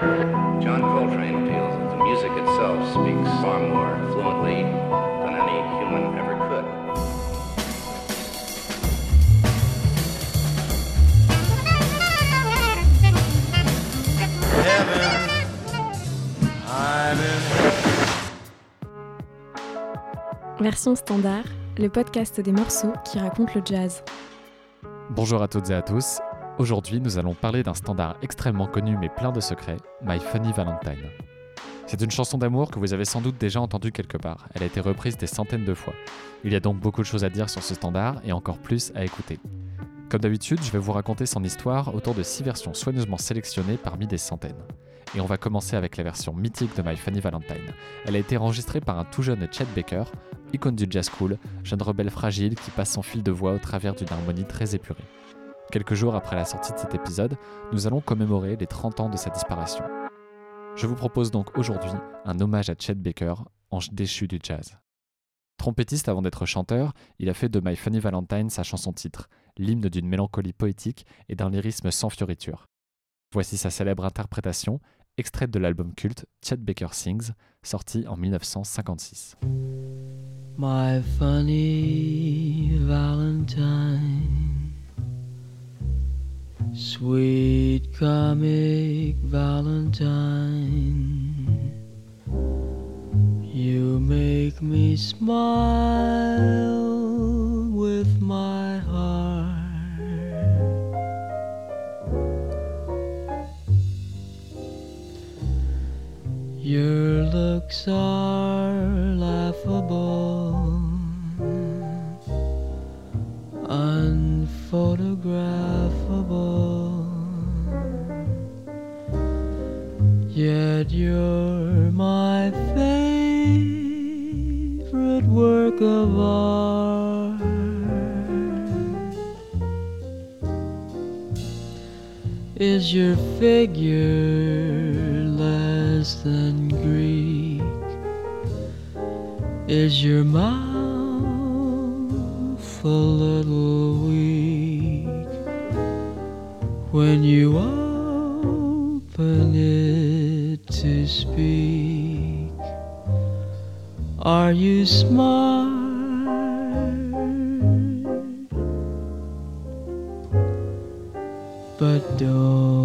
John Coltrane feels that the music itself speaks far more fluently than any human ever could. Version standard, le podcast des morceaux qui racontent le jazz. Bonjour à toutes et à tous. Aujourd'hui, nous allons parler d'un standard extrêmement connu mais plein de secrets, My Funny Valentine. C'est une chanson d'amour que vous avez sans doute déjà entendue quelque part. Elle a été reprise des centaines de fois. Il y a donc beaucoup de choses à dire sur ce standard et encore plus à écouter. Comme d'habitude, je vais vous raconter son histoire autour de six versions soigneusement sélectionnées parmi des centaines. Et on va commencer avec la version mythique de My Funny Valentine. Elle a été enregistrée par un tout jeune Chet Baker, icône du jazz cool, jeune rebelle fragile qui passe son fil de voix au travers d'une harmonie très épurée. Quelques jours après la sortie de cet épisode, nous allons commémorer les 30 ans de sa disparition. Je vous propose donc aujourd'hui un hommage à Chet Baker, ange déchu du jazz. Trompettiste avant d'être chanteur, il a fait de My Funny Valentine sa chanson titre, l'hymne d'une mélancolie poétique et d'un lyrisme sans fioriture. Voici sa célèbre interprétation, extraite de l'album culte Chet Baker Sings, sorti en 1956. My funny Valentine, sweet comic Valentine, you make me smile with my heart. Your looks are laughable, unphotographable. Yet you're my favorite work of art. Is your figure less than Greek? Is your mouth a little weak when you open it to speak? Are you smart? But don't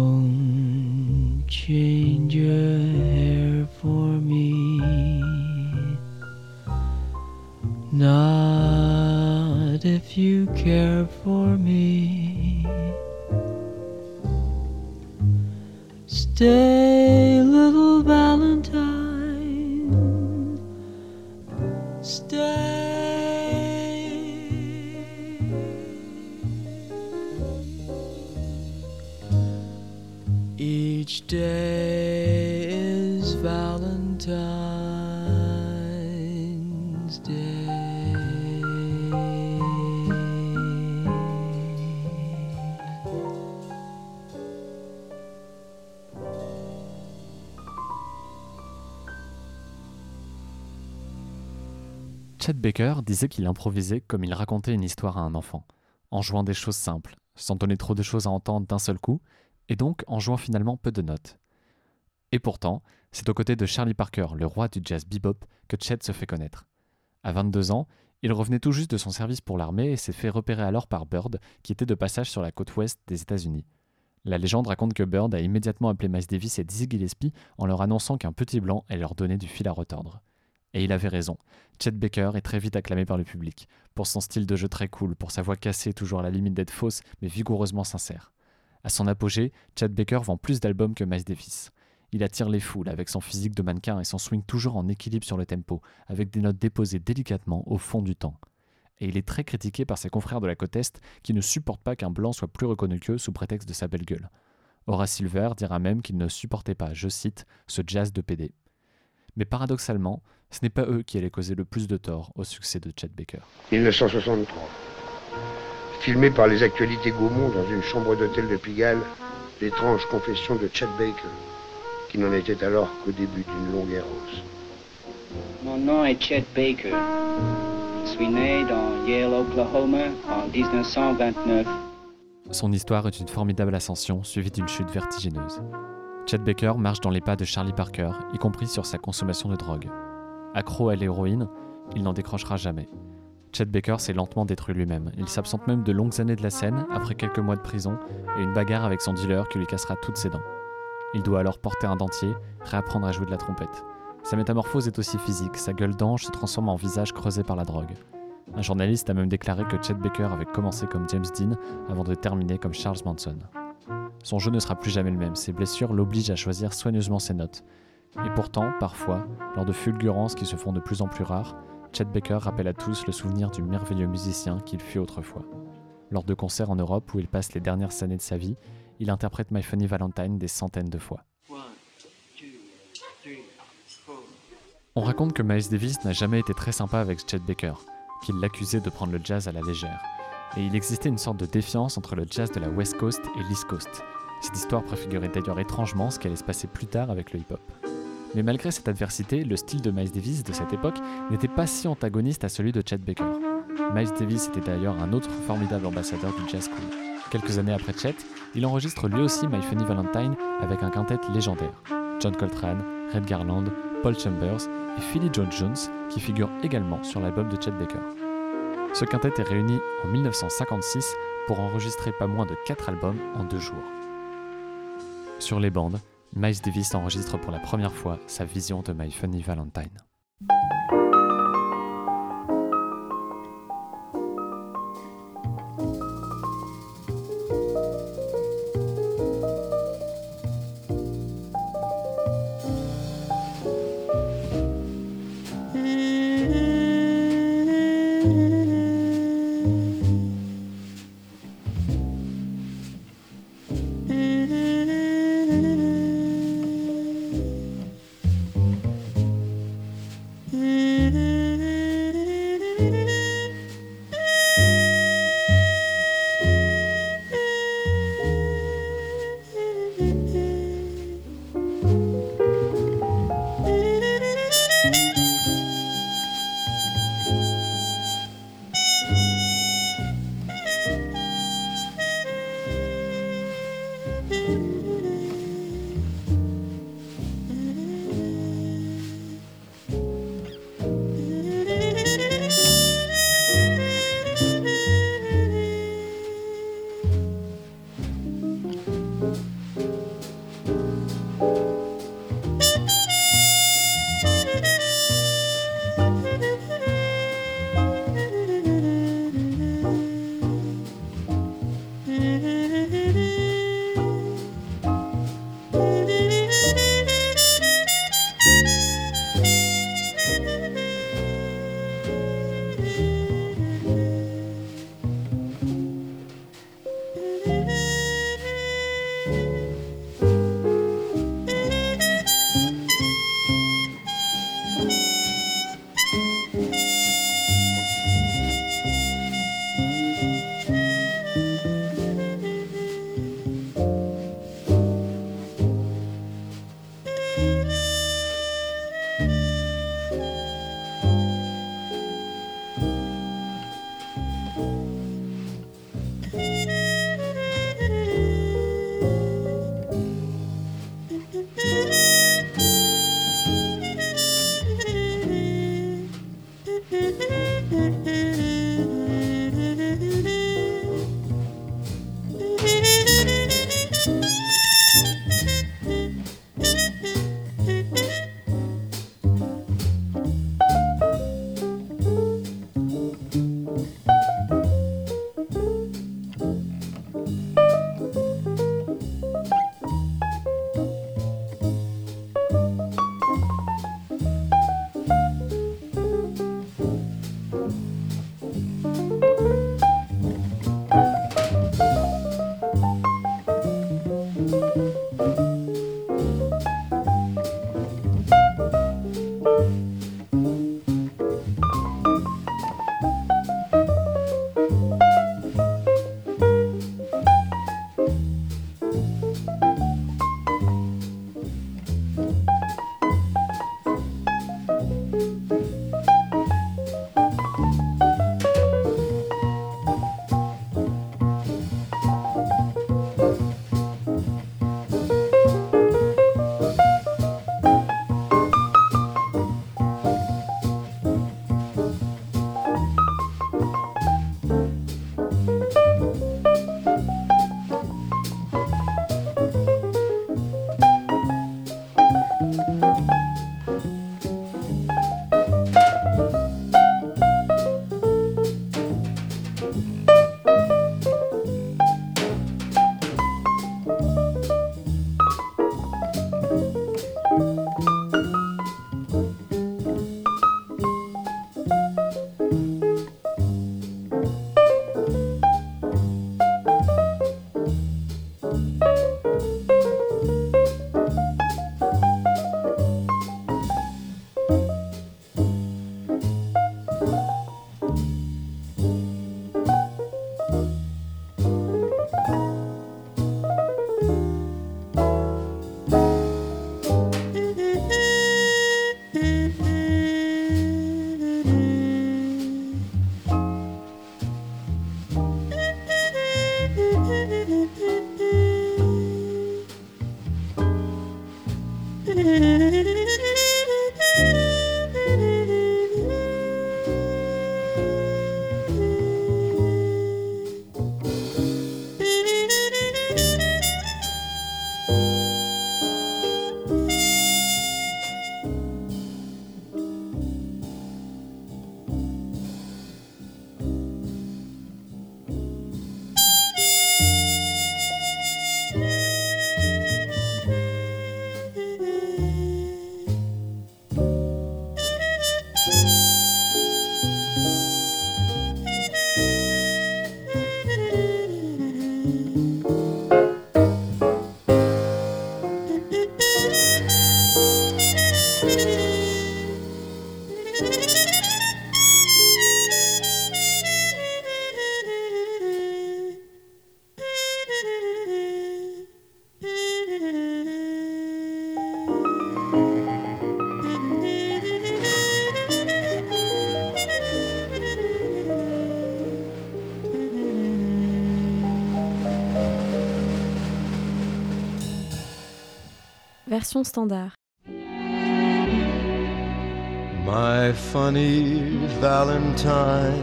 Each. Chet Baker disait qu'il improvisait comme il racontait une histoire à un enfant, en jouant des choses simples, sans donner trop de choses à entendre d'un seul coup, et donc en jouant finalement peu de notes. Et pourtant, c'est aux côtés de Charlie Parker, le roi du jazz bebop, que Chet se fait connaître. À 22 ans, il revenait tout juste de son service pour l'armée et s'est fait repérer alors par Bird, qui était de passage sur la côte ouest des États-Unis. La légende raconte que Bird a immédiatement appelé Miles Davis et Dizzy Gillespie en leur annonçant qu'un petit blanc allait leur donner du fil à retordre. Et il avait raison. Chet Baker est très vite acclamé par le public, pour son style de jeu très cool, pour sa voix cassée toujours à la limite d'être fausse, mais vigoureusement sincère. À son apogée, Chet Baker vend plus d'albums que Miles Davis. Il attire les foules avec son physique de mannequin et son swing toujours en équilibre sur le tempo, avec des notes déposées délicatement au fond du temps. Et il est très critiqué par ses confrères de la côte Est qui ne supportent pas qu'un blanc soit plus reconnu qu'eux sous prétexte de sa belle gueule. Horace Silver dira même qu'il ne supportait pas, je cite, ce jazz de PD. Mais paradoxalement, ce n'est pas eux qui allaient causer le plus de tort au succès de Chet Baker. 1963. Filmé par les actualités Gaumont dans une chambre d'hôtel de Pigalle, l'étrange confession de Chet Baker, qui n'en était alors qu'au début d'une longue errance. Mon nom est Chet Baker. Je suis né dans Yale, Oklahoma en 1929. Son histoire est une formidable ascension suivie d'une chute vertigineuse. Chet Baker marche dans les pas de Charlie Parker, y compris sur sa consommation de drogue. Accro à l'héroïne, il n'en décrochera jamais. Chet Baker s'est lentement détruit lui-même. Il s'absente même de longues années de la scène, après quelques mois de prison et une bagarre avec son dealer qui lui cassera toutes ses dents. Il doit alors porter un dentier, réapprendre à jouer de la trompette. Sa métamorphose est aussi physique, sa gueule d'ange se transforme en visage creusé par la drogue. Un journaliste a même déclaré que Chet Baker avait commencé comme James Dean avant de terminer comme Charles Manson. Son jeu ne sera plus jamais le même, ses blessures l'obligent à choisir soigneusement ses notes. Et pourtant, parfois, lors de fulgurances qui se font de plus en plus rares, Chet Baker rappelle à tous le souvenir du merveilleux musicien qu'il fut autrefois. Lors de concerts en Europe où il passe les dernières années de sa vie, il interprète My Funny Valentine des centaines de fois. On raconte que Miles Davis n'a jamais été très sympa avec Chet Baker, qu'il l'accusait de prendre le jazz à la légère. Et il existait une sorte de défiance entre le jazz de la West Coast et l'East Coast. Cette histoire préfigurait d'ailleurs étrangement ce qui allait se passer plus tard avec le hip-hop. Mais malgré cette adversité, le style de Miles Davis de cette époque n'était pas si antagoniste à celui de Chet Baker. Miles Davis était d'ailleurs un autre formidable ambassadeur du jazz cool. Quelques années après Chet, il enregistre lui aussi My Funny Valentine avec un quintet légendaire. John Coltrane, Red Garland, Paul Chambers et Philly Joe Jones qui figurent également sur l'album de Chet Baker. Ce quintet est réuni en 1956 pour enregistrer pas moins de 4 albums en deux jours. Sur les bandes, Miles Davis enregistre pour la première fois sa vision de My Funny Valentine. Mm-hmm. Version standard. My funny Valentine,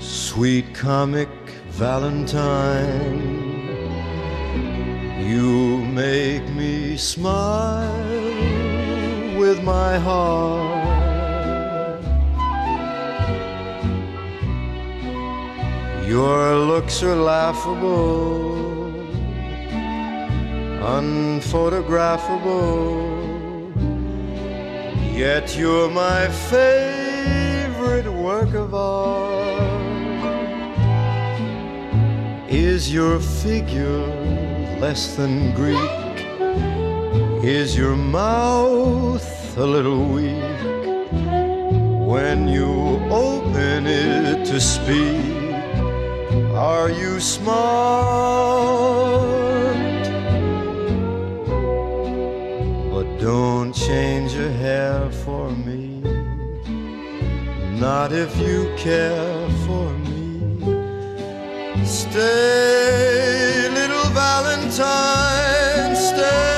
sweet comic Valentine, you make me smile with my heart. Your looks are laughable unphotographable. Yet you're my favorite work of art. Is your figure less than Greek? Is your mouth a little weak? When you open it to speak, are you smart? Not if you care for me. Stay, little Valentine, stay.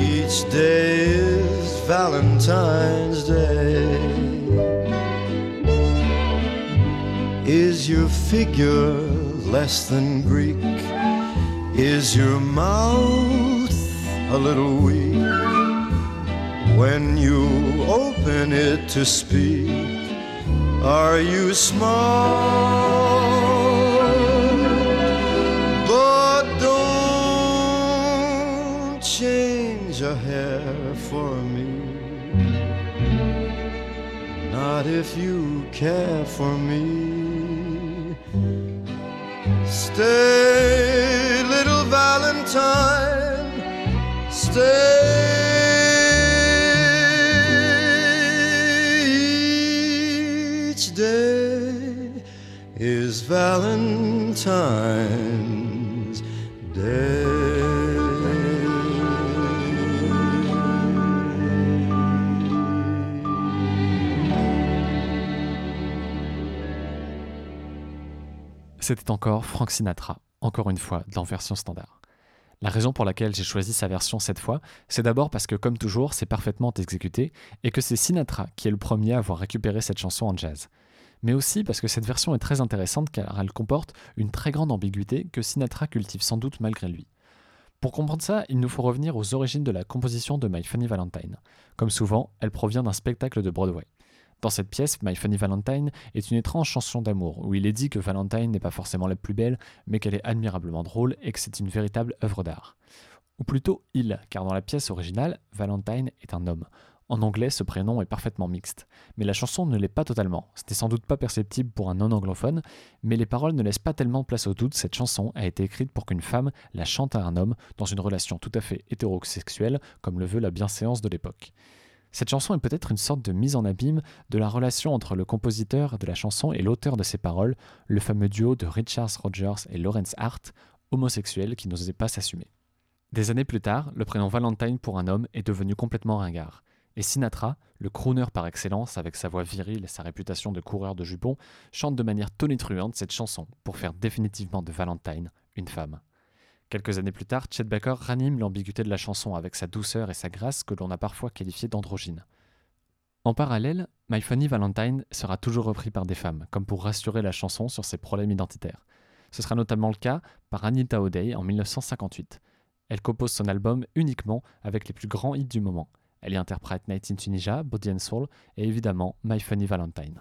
Each day is Valentine's Day. Is your figure less than Greek? Is your mouth a little weak when you open it to speak? Are you smart? But don't change a hair for me. Not if you care for me. Stay, little Valentine, stay. Valentine's C'était encore Frank Sinatra, encore une fois, dans version standard. La raison pour laquelle j'ai choisi sa version cette fois, c'est d'abord parce que, comme toujours, c'est parfaitement exécuté et que c'est Sinatra qui est le premier à avoir récupéré cette chanson en jazz. Mais aussi parce que cette version est très intéressante car elle comporte une très grande ambiguïté que Sinatra cultive sans doute malgré lui. Pour comprendre ça, il nous faut revenir aux origines de la composition de My Funny Valentine. Comme souvent, elle provient d'un spectacle de Broadway. Dans cette pièce, My Funny Valentine est une étrange chanson d'amour, où il est dit que Valentine n'est pas forcément la plus belle, mais qu'elle est admirablement drôle et que c'est une véritable œuvre d'art. Ou plutôt il, car dans la pièce originale, Valentine est un homme. En anglais, ce prénom est parfaitement mixte, mais la chanson ne l'est pas totalement. Ce n'est sans doute pas perceptible pour un non-anglophone, mais les paroles ne laissent pas tellement place au doute. Cette chanson a été écrite pour qu'une femme la chante à un homme dans une relation tout à fait hétérosexuelle, comme le veut la bienséance de l'époque. Cette chanson est peut-être une sorte de mise en abîme de la relation entre le compositeur de la chanson et l'auteur de ses paroles, le fameux duo de Richard Rogers et Lawrence Hart, homosexuel qui n'osait pas s'assumer. Des années plus tard, le prénom Valentine pour un homme est devenu complètement ringard. Et Sinatra, le crooner par excellence, avec sa voix virile et sa réputation de coureur de jupons, chante de manière tonitruante cette chanson pour faire définitivement de Valentine une femme. Quelques années plus tard, Chet Baker ranime l'ambiguïté de la chanson avec sa douceur et sa grâce que l'on a parfois qualifiées d'androgyne. En parallèle, My Funny Valentine sera toujours repris par des femmes, comme pour rassurer la chanson sur ses problèmes identitaires. Ce sera notamment le cas par Anita O'Day en 1958. Elle compose son album uniquement avec les plus grands hits du moment. Elle y interprète Night in Tunisia, Body and Soul et évidemment My Funny Valentine.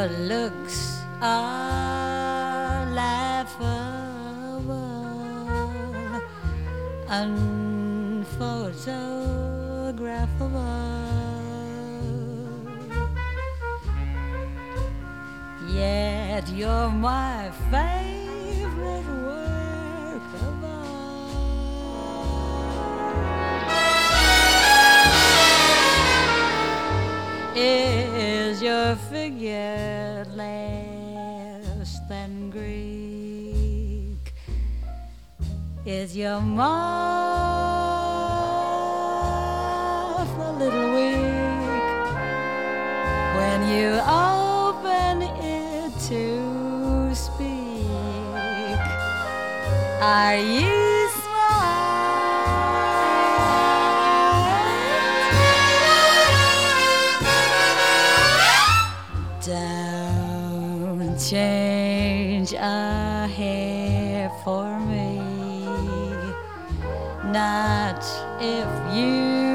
Your looks are laughable, unphotographable. Yet you're my favorite work of art. Is your figure Is your mouth a little weak when you open it to speak? Are you change a hair for me. Not if you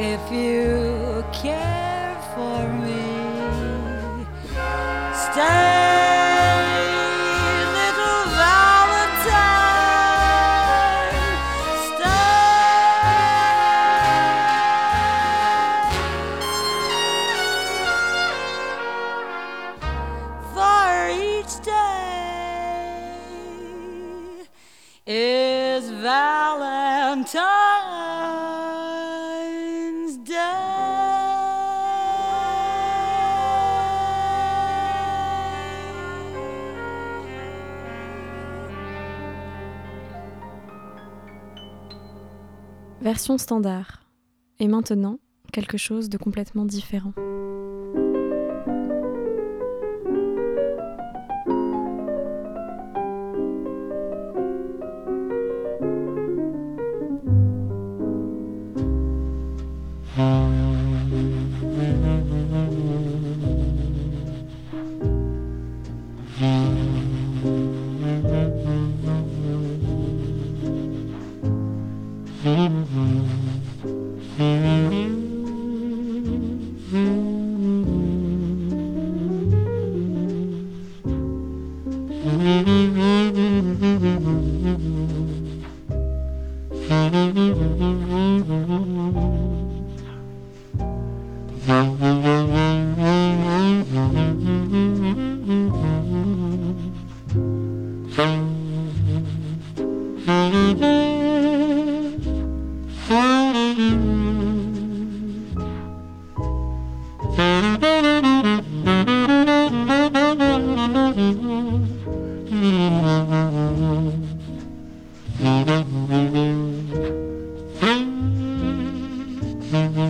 if you care Standard. Et maintenant, quelque chose de complètement différent. Mm-hmm.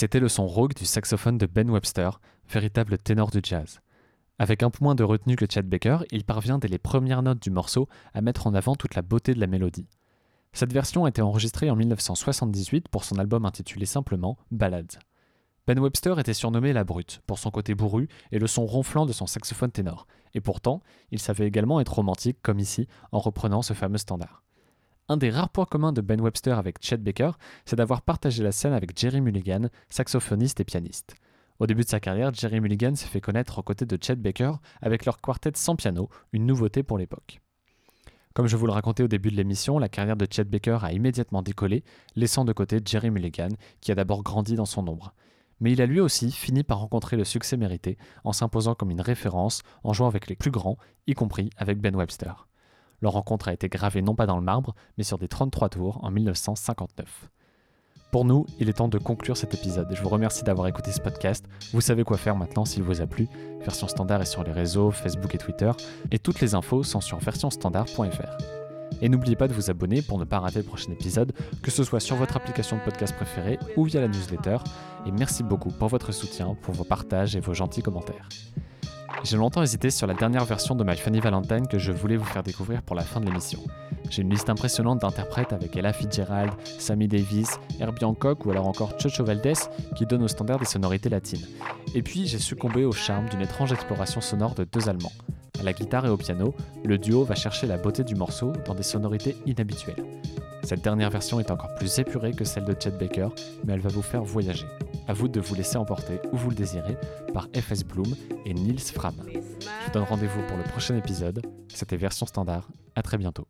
C'était le son rauque du saxophone de Ben Webster, véritable ténor du jazz. Avec un peu moins de retenue que Chad Baker, il parvient dès les premières notes du morceau à mettre en avant toute la beauté de la mélodie. Cette version a été enregistrée en 1978 pour son album intitulé simplement Ballads. Ben Webster était surnommé la brute pour son côté bourru et le son ronflant de son saxophone ténor, et pourtant, il savait également être romantique comme ici en reprenant ce fameux standard. Un des rares points communs de Ben Webster avec Chet Baker, c'est d'avoir partagé la scène avec Jerry Mulligan, saxophoniste et pianiste. Au début de sa carrière, Jerry Mulligan s'est fait connaître aux côtés de Chet Baker avec leur quartet sans piano, une nouveauté pour l'époque. Comme je vous le racontais au début de l'émission, la carrière de Chet Baker a immédiatement décollé, laissant de côté Jerry Mulligan, qui a d'abord grandi dans son ombre. Mais il a lui aussi fini par rencontrer le succès mérité en s'imposant comme une référence en jouant avec les plus grands, y compris avec Ben Webster. Leur rencontre a été gravée non pas dans le marbre, mais sur des 33 tours en 1959. Pour nous, il est temps de conclure cet épisode. Je vous remercie d'avoir écouté ce podcast. Vous savez quoi faire maintenant s'il vous a plu. Version standard est sur les réseaux, Facebook et Twitter. Et toutes les infos sont sur versionstandard.fr. Et n'oubliez pas de vous abonner pour ne pas rater le prochain épisode, que ce soit sur votre application de podcast préférée ou via la newsletter. Et merci beaucoup pour votre soutien, pour vos partages et vos gentils commentaires. J'ai longtemps hésité sur la dernière version de My Funny Valentine que je voulais vous faire découvrir pour la fin de l'émission. J'ai une liste impressionnante d'interprètes avec Ella Fitzgerald, Sammy Davis, Herbie Hancock ou alors encore Chocho Valdez qui donnent au standard des sonorités latines. Et puis j'ai succombé au charme d'une étrange exploration sonore de deux Allemands. À la guitare et au piano, le duo va chercher la beauté du morceau dans des sonorités inhabituelles. Cette dernière version est encore plus épurée que celle de Chet Baker, mais elle va vous faire voyager. À vous de vous laisser emporter, où vous le désirez, par FS Bloom et Niels Fram. Je vous donne rendez-vous pour le prochain épisode. C'était Version Standard. À très bientôt.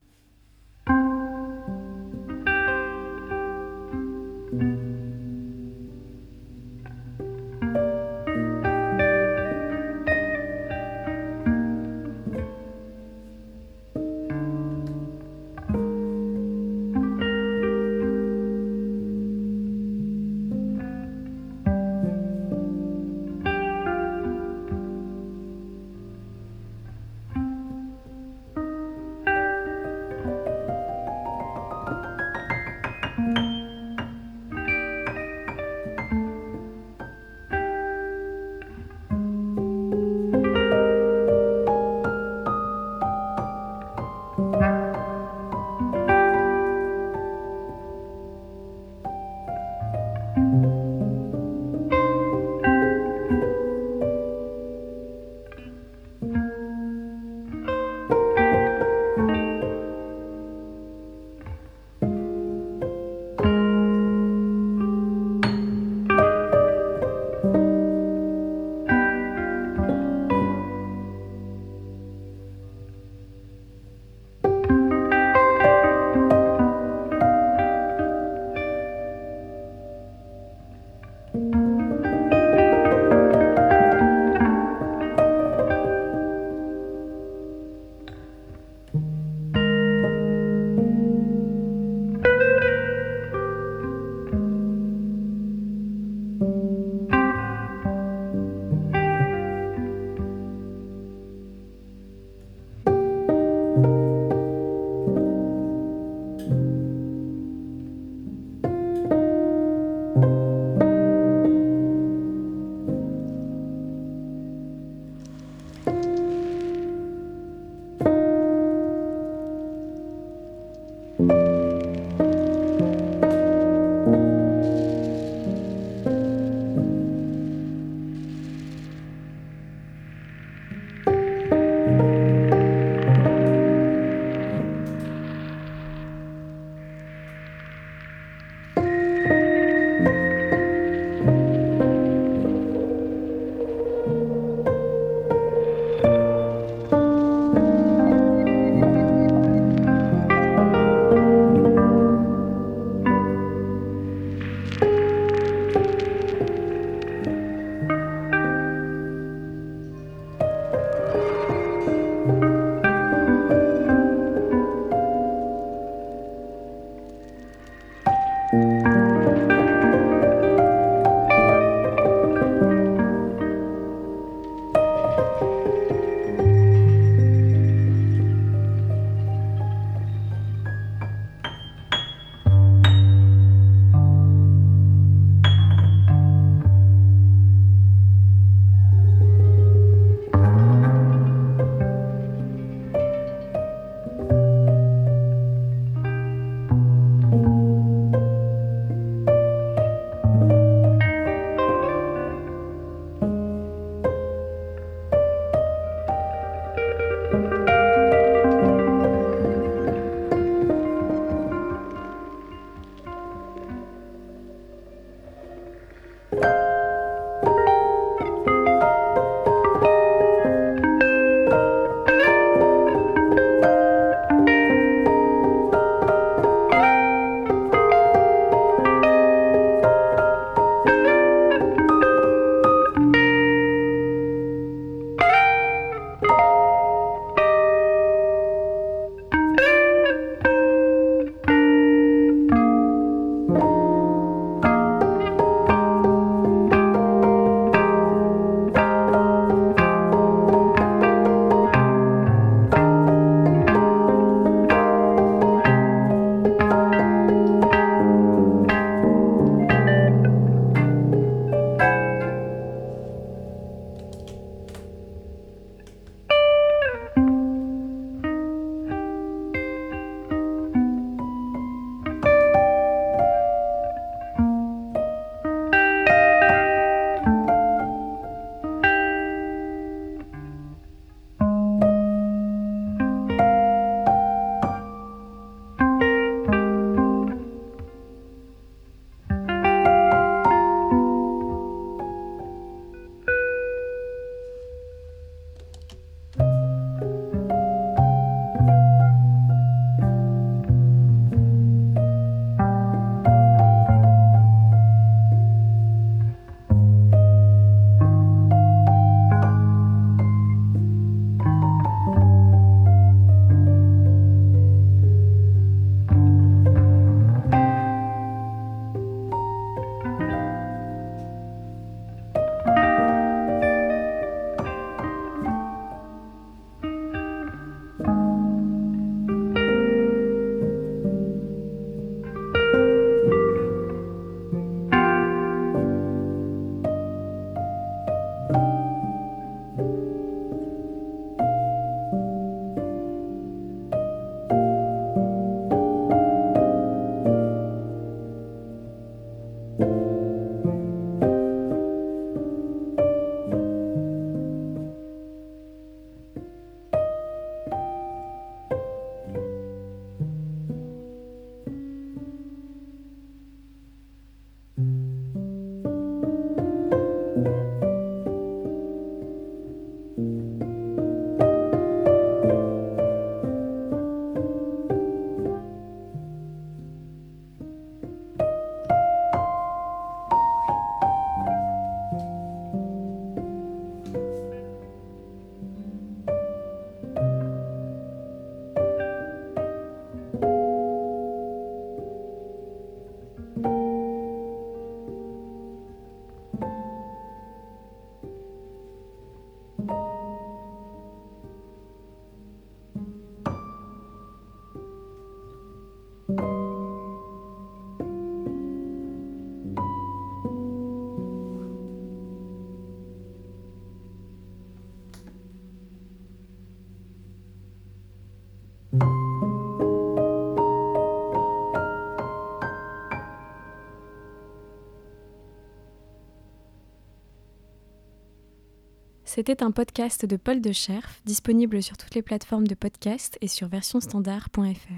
C'était un podcast de Paul de Scherf, disponible sur toutes les plateformes de podcast et sur versionstandard.fr.